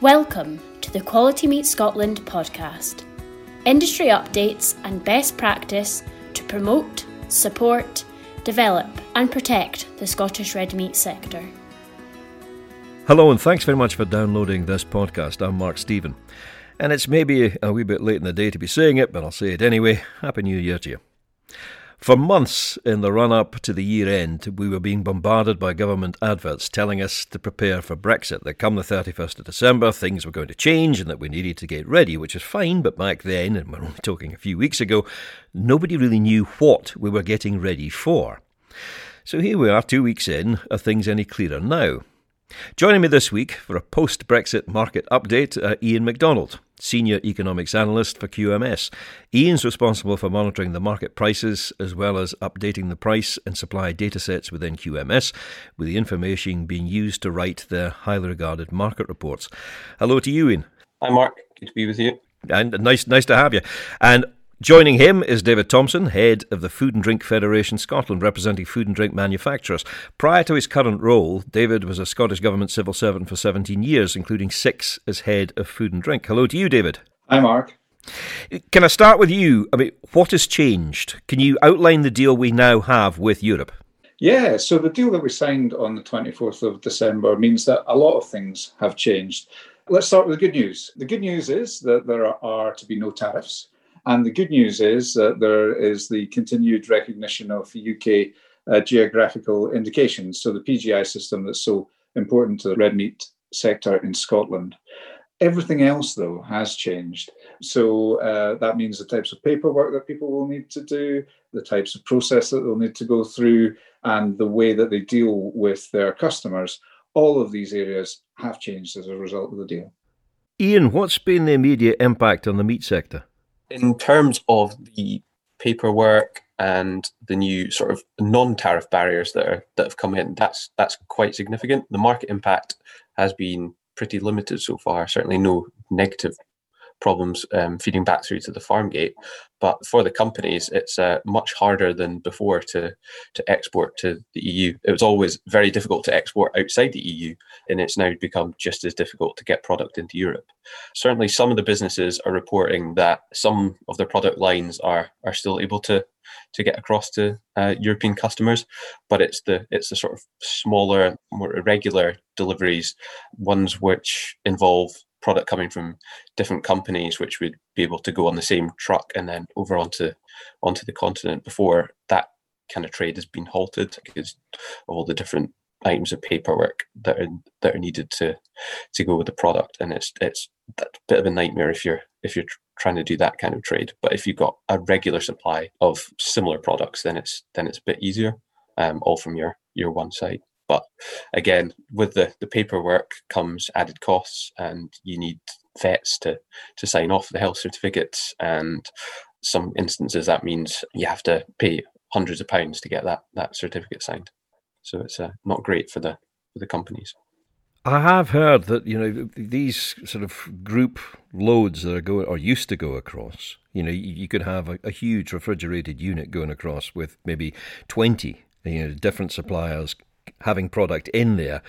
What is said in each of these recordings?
Welcome to the Quality Meat Scotland podcast. Industry updates and best practice to promote, support, develop, and protect the Scottish red meat sector. Hello, and thanks very much for downloading this podcast. I'm Mark Stephen. And it's maybe a wee bit late in the day to be saying it, but I'll say it anyway. Happy New Year to you. For months in the run up to the year end, we were being bombarded by government adverts telling us to prepare for Brexit, that come the 31st of December, things were going to change and that we needed to get ready, which is fine, but back then, and we're only talking a few weeks ago, nobody really knew what we were getting ready for. So here we are, two weeks in. Are things any clearer now? Joining me this week for a post Brexit market update, uh, Ian McDonald, Senior Economics Analyst for QMS. Ian's responsible for monitoring the market prices as well as updating the price and supply datasets within QMS, with the information being used to write their highly regarded market reports. Hello to you, Ian. Hi, Mark. Good to be with you. And nice, nice to have you. And Joining him is David Thomson, head of the Food and Drink Federation Scotland, representing food and drink manufacturers. Prior to his current role, David was a Scottish Government civil servant for 17 years, including six as head of food and drink. Hello to you, David. Hi, Mark. Can I start with you? I mean, what has changed? Can you outline the deal we now have with Europe? Yeah, so the deal that we signed on the 24th of December means that a lot of things have changed. Let's start with the good news. The good news is that there are to be no tariffs. And the good news is that there is the continued recognition of UK uh, geographical indications, so the PGI system that's so important to the red meat sector in Scotland. Everything else, though, has changed. So uh, that means the types of paperwork that people will need to do, the types of process that they'll need to go through, and the way that they deal with their customers. All of these areas have changed as a result of the deal. Ian, what's been the immediate impact on the meat sector? In terms of the paperwork and the new sort of non-tariff barriers that are that have come in, that's that's quite significant. The market impact has been pretty limited so far. Certainly, no negative problems um, feeding back through to the farm gate. But for the companies, it's uh, much harder than before to to export to the EU. It was always very difficult to export outside the EU, and it's now become just as difficult to get product into Europe. Certainly, some of the businesses are reporting that some of their product lines are are still able to to get across to uh, European customers, but it's the it's the sort of smaller, more irregular deliveries, ones which involve product coming from different companies which would be able to go on the same truck and then over onto onto the continent before that kind of trade has been halted because of all the different items of paperwork that are that are needed to to go with the product. And it's it's a bit of a nightmare if you're if you're trying to do that kind of trade. But if you've got a regular supply of similar products then it's then it's a bit easier um, all from your your one site but again, with the, the paperwork comes added costs, and you need vets to to sign off the health certificates. And some instances that means you have to pay hundreds of pounds to get that that certificate signed. So it's uh, not great for the for the companies. I have heard that you know these sort of group loads that are going or used to go across. You know, you, could have a, a, huge refrigerated unit going across with maybe twenty you know different suppliers having product in there.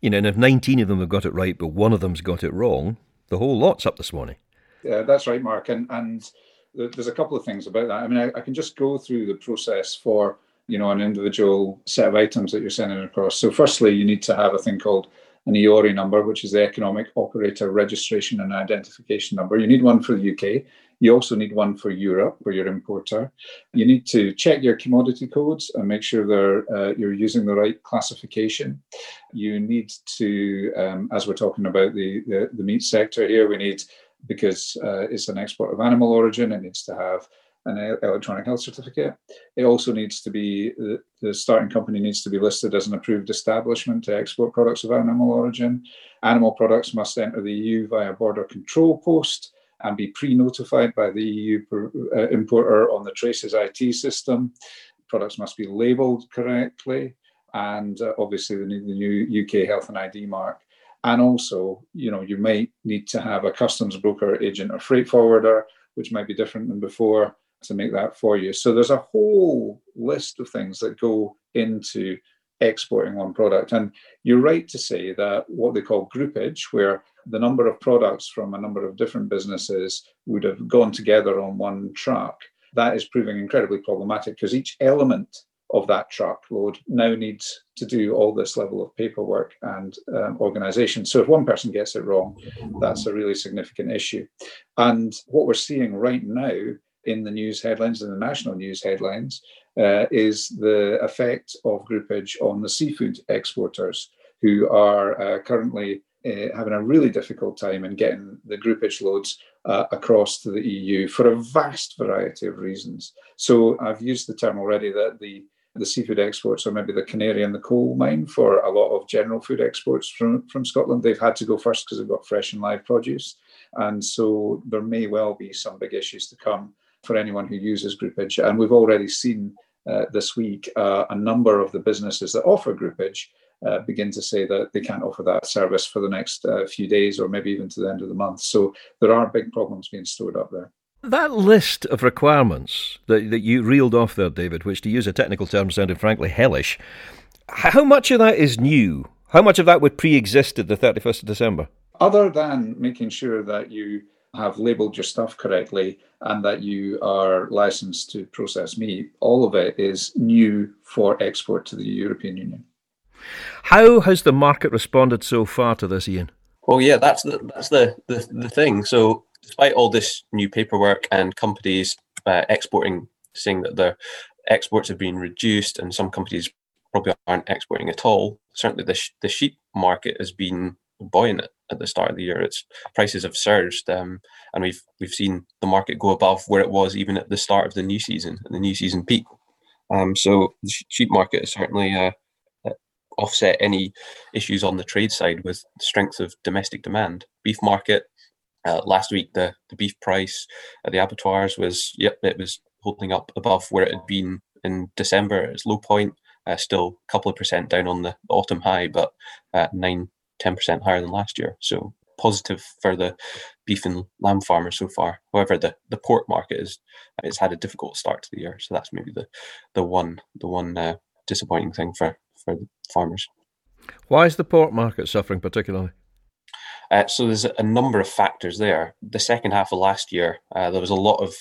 You know, and if 19 of them have got it right, but one of them's got it wrong, the whole lot's up this morning. Yeah, that's right, Mark. And and there's a couple of things about that. I mean, I, I can just go through the process for you know an individual set of items that you're sending across. So, firstly, you need to have a thing called an EORI number, which is the Economic Operator Registration and Identification Number. You need one for the UK. You also need one for Europe for your importer. You need to check your commodity codes and make sure they're, uh, you're using the right classification. You need to, um, as we're talking about the, the, the, meat sector here, we need, because uh, it's an export of animal origin, it needs to have an electronic health certificate. It also needs to be the starting company needs to be listed as an approved establishment to export products of animal origin. Animal products must enter the EU via border control post and be pre-notified by the EU uh, importer on the Traces IT system. Products must be labelled correctly, and uh, obviously they need the new UK Health and ID mark. And also, you know, you might need to have a customs broker, agent, or freight forwarder, which might be different than before, to make that for you. So there's a whole list of things that go into exporting one product. And you're right to say that what they call groupage, where the number of products from a number of different businesses would have gone together on one truck. That is proving incredibly problematic because each element of that truckload now needs to do all this level of paperwork and um, organization. So if one person gets it wrong, that's a really significant issue. And what we're seeing right now in the news headlines, in the national news headlines, uh, is the effect of groupage on the seafood exporters who are uh, currently uh, having a really difficult time in getting the groupage loads uh, across to the EU for a vast variety of reasons. So I've used the term already that the the seafood exports are maybe the canary in the coal mine for a lot of general food exports from, from Scotland. They've had to go first because they've got fresh and live produce. And so there may well be some big issues to come for anyone who uses groupage. And we've already seen uh, this week uh, a number of the businesses that offer groupage uh, begin to say that they can't offer that service for the next uh, few days or maybe even to the end of the month. So there are big problems being stored up there. That list of requirements that, that you reeled off there, David, which to use a technical term sounded frankly hellish, how much of that is new? How much of that would pre existed the 31st of December? Other than making sure that you have labelled your stuff correctly and that you are licensed to process meat, all of it is new for export to the European Union. How has the market responded so far to this, Ian? Well, yeah, that's the that's the the, the thing. So despite all this new paperwork and companies uh, exporting, saying that their exports have been reduced, and some companies probably aren't exporting at all. Certainly, the sh- the sheep market has been buoyant at the start of the year. Its prices have surged, um, and we've we've seen the market go above where it was even at the start of the new season, the new season peak. Um, so the sheep market is certainly uh, offset any issues on the trade side with the strength of domestic demand. Beef market uh, last week, the, the beef price at the abattoirs was, yep, it was holding up above where it had been in December its low point. Uh, still a couple of percent down on the autumn high, but uh, 9 10% higher than last year. So positive for the beef and lamb farmers so far. However, the, the pork market is it's had a difficult start to the year, so that's maybe the the one the one uh, disappointing thing for for the farmers. Why is the pork market suffering particularly? Uh, so there's a number of factors there. The second half of last year, uh, there was a lot of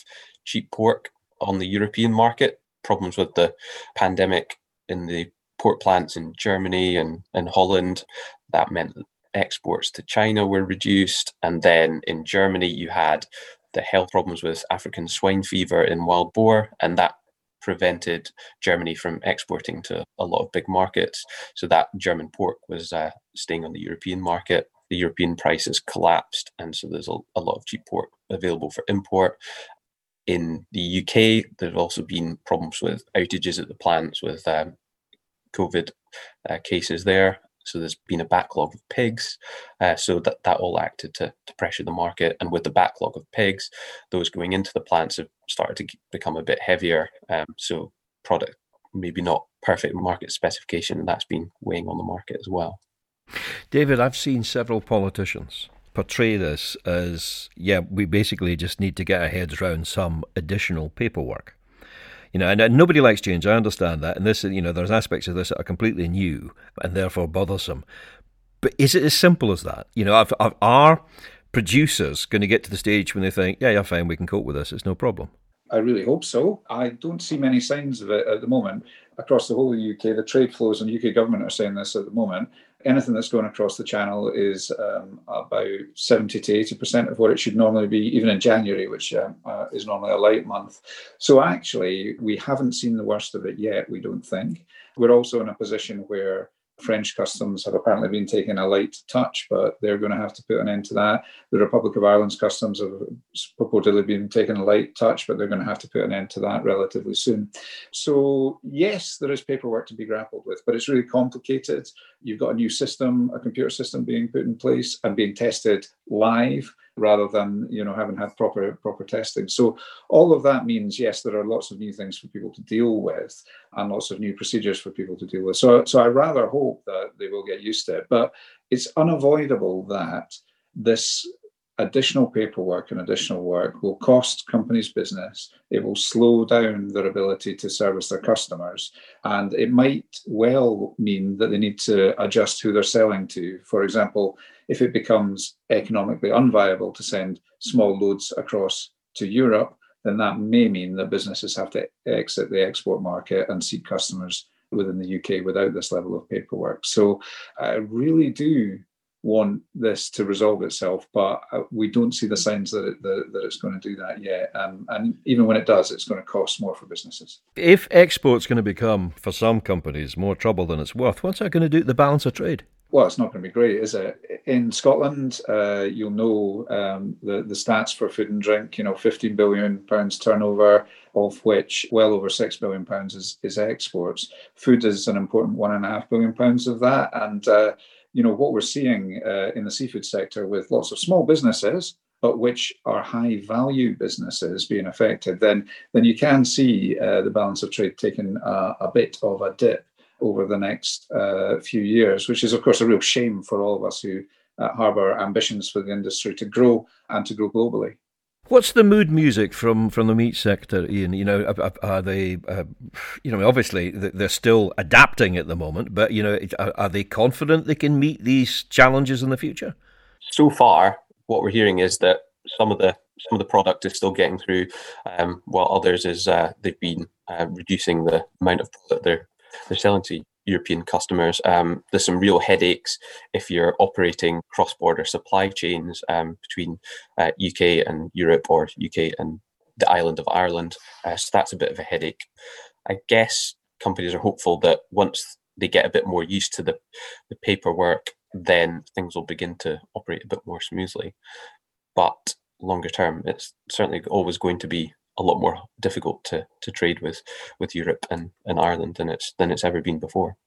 cheap pork on the European market. Problems with the pandemic in the pork plants in Germany and, and Holland. That meant that exports to China were reduced. And then in Germany, you had the health problems with African swine fever in wild boar, and that prevented Germany from exporting to a lot of big markets. So that German pork was uh, staying on the European market the European prices collapsed, and so there's a, a lot of cheap pork available for import. In the UK, there have also been problems with outages at the plants with um, COVID uh, cases there. So there's been a backlog of pigs. Uh, so that, that all acted to, to pressure the market. And with the backlog of pigs, those going into the plants have started to become a bit heavier. Um, so product maybe not perfect market specification, and that's been weighing on the market as well. David, I've seen several politicians portray this as, yeah, we basically just need to get our heads around some additional paperwork. You know, and, and, nobody likes change. I understand that, and this, you know, there's aspects of this that are completely new and therefore bothersome. But is it as simple as that? You know, are producers going to get to the stage when they think, yeah, yeah, fine, we can cope with this. It's no problem. I really hope so. I don't see many signs of it at the moment across the whole of the UK. The trade flows and UK government are saying this at the moment anything that's going across the channel is um, about 70 to 80% of what it should normally be, even in January, which um, uh, is normally a light month. So actually, we haven't seen the worst of it yet, we don't think. We're also in a position where French customs have apparently been taking a light touch, but they're going to have to put an end to that. The Republic of Ireland's customs have purportedly been taking a light touch, but they're going to have to put an end to that relatively soon. So, yes, there is paperwork to be grappled with, but it's really complicated. You've got a new system, a computer system being put in place and being tested live rather than you know having had proper proper testing. So all of that means yes, there are lots of new things for people to deal with and lots of new procedures for people to deal with. So so I rather hope that they will get used to it, but it's unavoidable that this additional paperwork and additional work will cost companies business. It will slow down their ability to service their customers. And it might well mean that they need to adjust who they're selling to. For example, if it becomes economically unviable to send small loads across to Europe, then that may mean that businesses have to exit the export market and seek customers within the UK without this level of paperwork. So I really do want this to resolve itself, but uh, we don't see the signs that, it, that, that it's going to do that yet. Um, and even when it does, it's going to cost more for businesses. If export's going to become, for some companies, more trouble than it's worth, what's that going to do to the balance of trade? Well, it's not going to be great, is it? In Scotland, uh, you'll know um, the the stats for food and drink. You know, 15 billion pounds turnover, of which well over six billion pounds is is exports. Food is an important one and a half billion pounds of that, and uh, you know what we're seeing uh, in the seafood sector with lots of small businesses but which are high value businesses being affected then then you can see uh, the balance of trade taking a, a, bit of a dip over the next uh, few years which is of course a real shame for all of us who uh, harbour ambitions for the industry to grow and to grow globally What's the mood music from, from the meat sector, Ian? You know, are, are they, uh, you know, obviously they're still adapting at the moment, but you know, are they confident they can meet these challenges in the future? So far, what we're hearing is that some of the some of the product is still getting through, um, while others is uh, they've been uh, reducing the amount of product they're they're selling to European customers. Um, there's some real headaches if you're operating cross-border supply chains um, between uh, UK and Europe or UK and the island of Ireland. Uh, so that's a bit of a headache. I guess companies are hopeful that once they get a bit more used to the, the paperwork, then things will begin to operate a bit more smoothly. But longer term, it's certainly always going to be a lot more difficult to, to trade with with Europe and, and Ireland than it's than it's ever been before.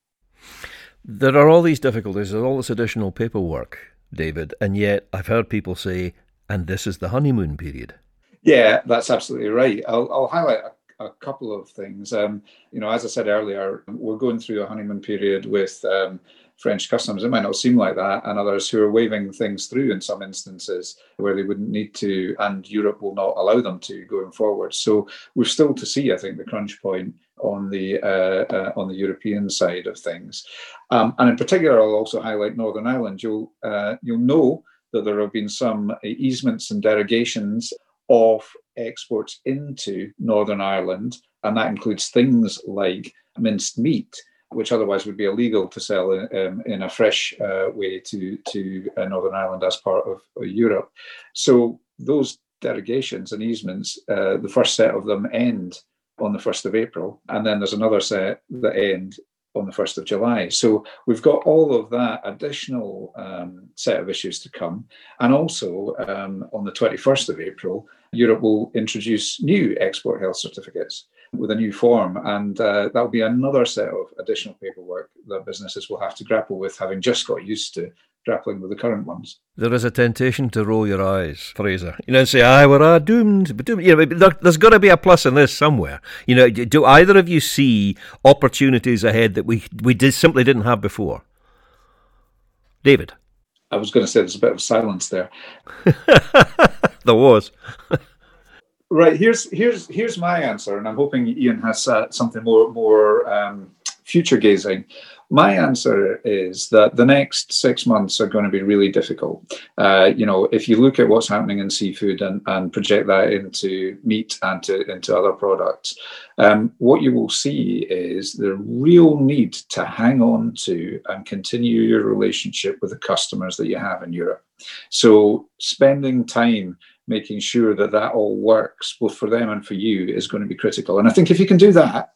There are all these difficulties, there's all this additional paperwork, David, and yet I've heard people say, and this is the honeymoon period. Yeah, that's absolutely right. I'll, I'll highlight a, a, couple of things. Um, you know, as I said earlier, we're going through a honeymoon period with um, French customs. It might not seem like that, and others who are waving things through in some instances where they wouldn't need to, and Europe will not allow them to going forward. So we're still to see, I think, the crunch point on the uh, uh, on the European side of things, um, and in particular, I'll also highlight Northern Ireland. You'll uh, you'll know that there have been some easements and derogations of exports into Northern Ireland, and that includes things like minced meat which otherwise would be illegal to sell in, um, in a fresh uh, way to to uh, Northern Ireland as part of Europe. So those derogations and easements, uh, the first set of them end on the first of April, and then there's another set that end on the 1st of July. So we've got all of that additional um, set of issues to come. And also um, on the 21st of April, Europe will introduce new export health certificates with a new form. And uh, that'll be another set of additional paperwork that businesses will have to grapple with, having just got used to grappling with the current ones. There is a temptation to roll your eyes, Fraser. You know, and say, "Aye, we're uh, doomed." But doomed. You know, there, has got to be a plus in this somewhere. You know, do either of you see opportunities ahead that we we did, simply didn't have before? David, I was going to say there's a bit of silence there. there was. Right. Here's here's here's my answer, and I'm hoping Ian has uh, something more more um, future gazing. My answer is that the next six months are going to be really difficult. Uh, you know, if you look at what's happening in seafood and, and project that into meat and to, into other products, um, what you will see is the real need to hang on to and continue your relationship with the customers that you have in Europe. So, spending time making sure that that all works both for them and for you is going to be critical. And I think if you can do that,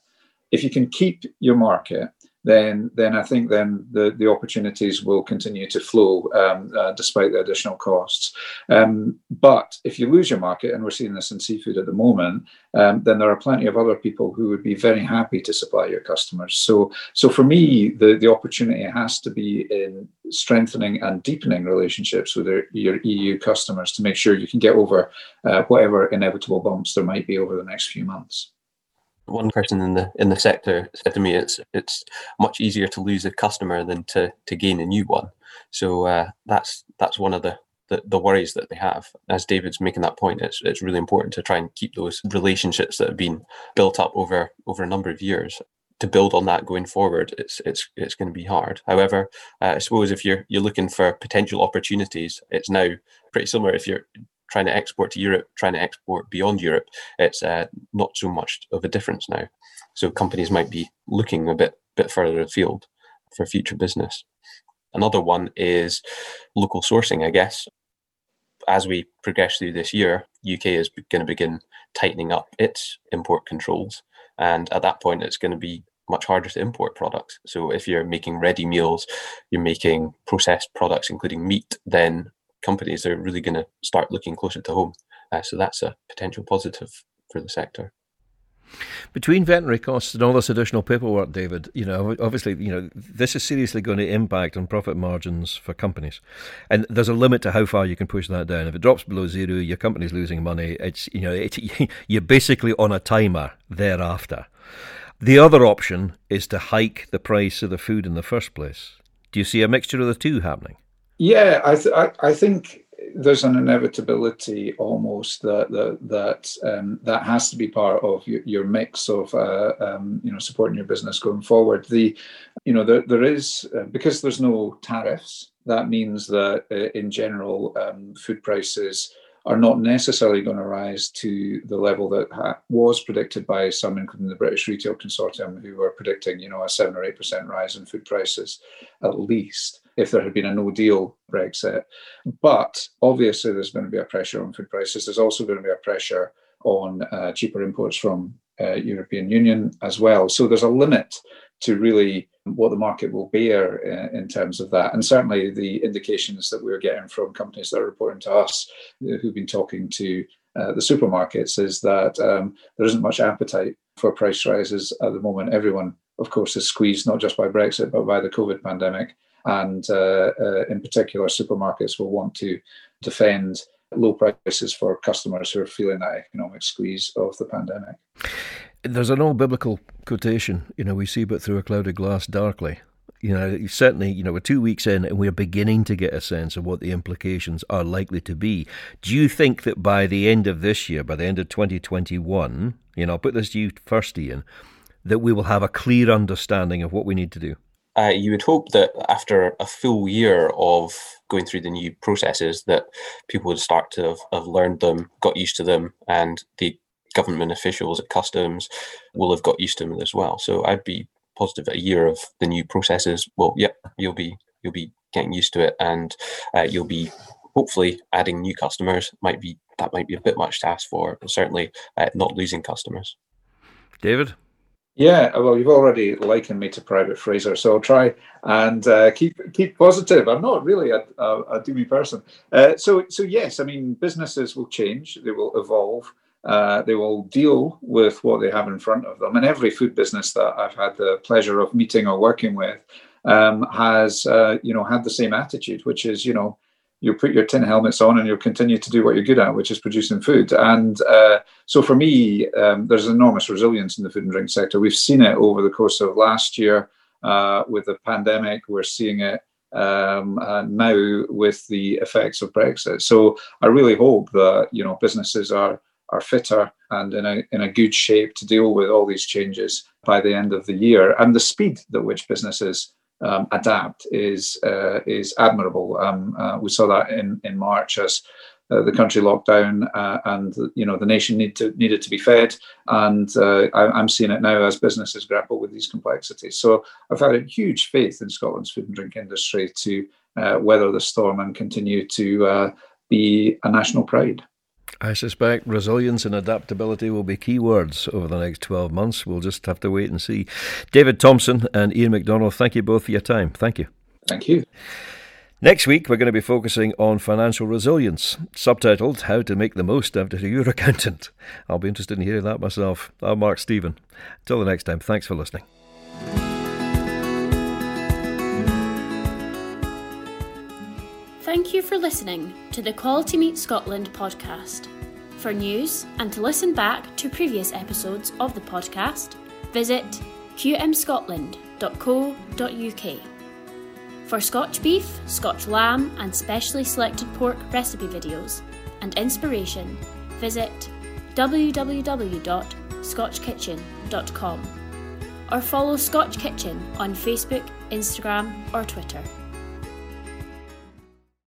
if you can keep your market, then then I think then the, the opportunities will continue to flow um, uh, despite the additional costs. Um, but if you lose your market, and we're seeing this in seafood at the moment, um, then there are plenty of other people who would be very happy to supply your customers. So so for me, the, the opportunity has to be in strengthening and deepening relationships with your, EU customers to make sure you can get over uh, whatever inevitable bumps there might be over the next few months one person in the in the sector said to me it's it's much easier to lose a customer than to to gain a new one so uh, that's that's one of the the, the worries that they have. As David's making that point, it's it's really important to try and keep those relationships that have been built up over over a number of years. To build on that going forward, it's it's it's going to be hard. However, uh, I suppose if you're you're looking for potential opportunities, it's now pretty similar. If you're trying to export to Europe, trying to export beyond Europe, it's uh, not so much of a difference now. So companies might be looking a bit bit further afield for future business. Another one is local sourcing, I guess. As we progress through this year, UK is going to begin tightening up its import controls. And at that point, it's going to be much harder to import products. So if you're making ready meals, you're making processed products, including meat, then companies are really going to start looking closer to home. Uh, so that's a potential positive for the sector. Between veterinary costs and all this additional paperwork, David, you know, obviously, you know, this is seriously going to impact on profit margins for companies, and there's a limit to how far you can push that down. If it drops below zero, your company's losing money. It's you know, it, you're basically on a timer thereafter. The other option is to hike the price of the food in the first place. Do you see a mixture of the two happening? Yeah, I, th- I, I think there's an inevitability almost that that that, um, that has to be part of your, your mix of uh, um, you know supporting your business going forward. The you know there, there is uh, because there's no tariffs. That means that uh, in general, um, food prices are not necessarily going to rise to the level that ha- was predicted by some, including the British Retail Consortium, who were predicting, you know, a seven or eight percent rise in food prices at least if there had been a no deal Brexit. But obviously, there's going to be a pressure on food prices. There's also going to be a pressure on uh, cheaper imports from uh, European Union as well. So there's a limit to really what the market will bear uh, in terms of that. And certainly the indications that we're getting from companies that are reporting to us uh, who've been talking to uh, the supermarkets is that um, there isn't much appetite for price rises at the moment. Everyone, of course, is squeezed not just by Brexit but by the COVID pandemic, and uh, uh, in particular, supermarkets will want to defend low prices for customers who are feeling that economic squeeze of the pandemic. There's an old biblical quotation, you know, we see but through a clouded glass darkly. You know, certainly, you know, we're two weeks in and we're beginning to get a sense of what the implications are likely to be. Do you think that by the end of this year, by the end of 2021, you know, I'll put this to you first, Ian, that we will have a clear understanding of what we need to do? Uh, you would hope that after a full year of going through the new processes, that people would start to have, have learned them, got used to them, and the government officials at customs will have got used to them as well. So I'd be positive a year of the new processes. Well, yep, you'll be you'll be getting used to it, and uh, you'll be hopefully adding new customers. Might be that might be a bit much to ask for, but certainly uh, not losing customers. David. Yeah, well, you've already likened me to Private Fraser, so I'll try and uh, keep keep positive. I'm not really a, a, a doomy person. Uh, so, so yes, I mean, businesses will change, they will evolve, uh, they will deal with what they have in front of them. And every food business that I've had the pleasure of meeting or working with um, has, uh, you know, had the same attitude, which is, you know, you'll put your tin helmets on and you'll continue to do what you're good at, which is producing food. And uh, so for me, um, there's enormous resilience in the food and drink sector. We've seen it over the course of last year uh, with the pandemic. We're seeing it um, uh, now with the effects of Brexit. So I really hope that you know businesses are are fitter and in a in a good shape to deal with all these changes by the end of the year. And the speed at which businesses um, adapt is uh, is admirable. Um, uh, we saw that in in March as uh, the country locked down uh, and you know the nation need to, needed to be fed, and uh, I, am seeing it now as businesses grapple with these complexities. So I've had a huge faith in Scotland's food and drink industry to uh, weather the storm and continue to be a national pride. I suspect resilience and adaptability will be key words over the next 12 months. We'll just have to wait and see. David Thomson and Ian McDonald, thank you both for your time. Thank you. Thank you. Next week, we're going to be focusing on financial resilience, subtitled How to Make the Most Out of Your Accountant. I'll be interested in hearing that myself. I'm Mark Stephen. Until the next time, thanks for listening. Thank you for listening to the Quality Meat Scotland podcast. For news and to listen back to previous episodes of the podcast, visit qmscotland.co.uk. For Scotch beef, Scotch lamb, and specially selected pork recipe videos and inspiration, visit www.scotchkitchen.com or follow Scotch Kitchen on Facebook, Instagram, or Twitter.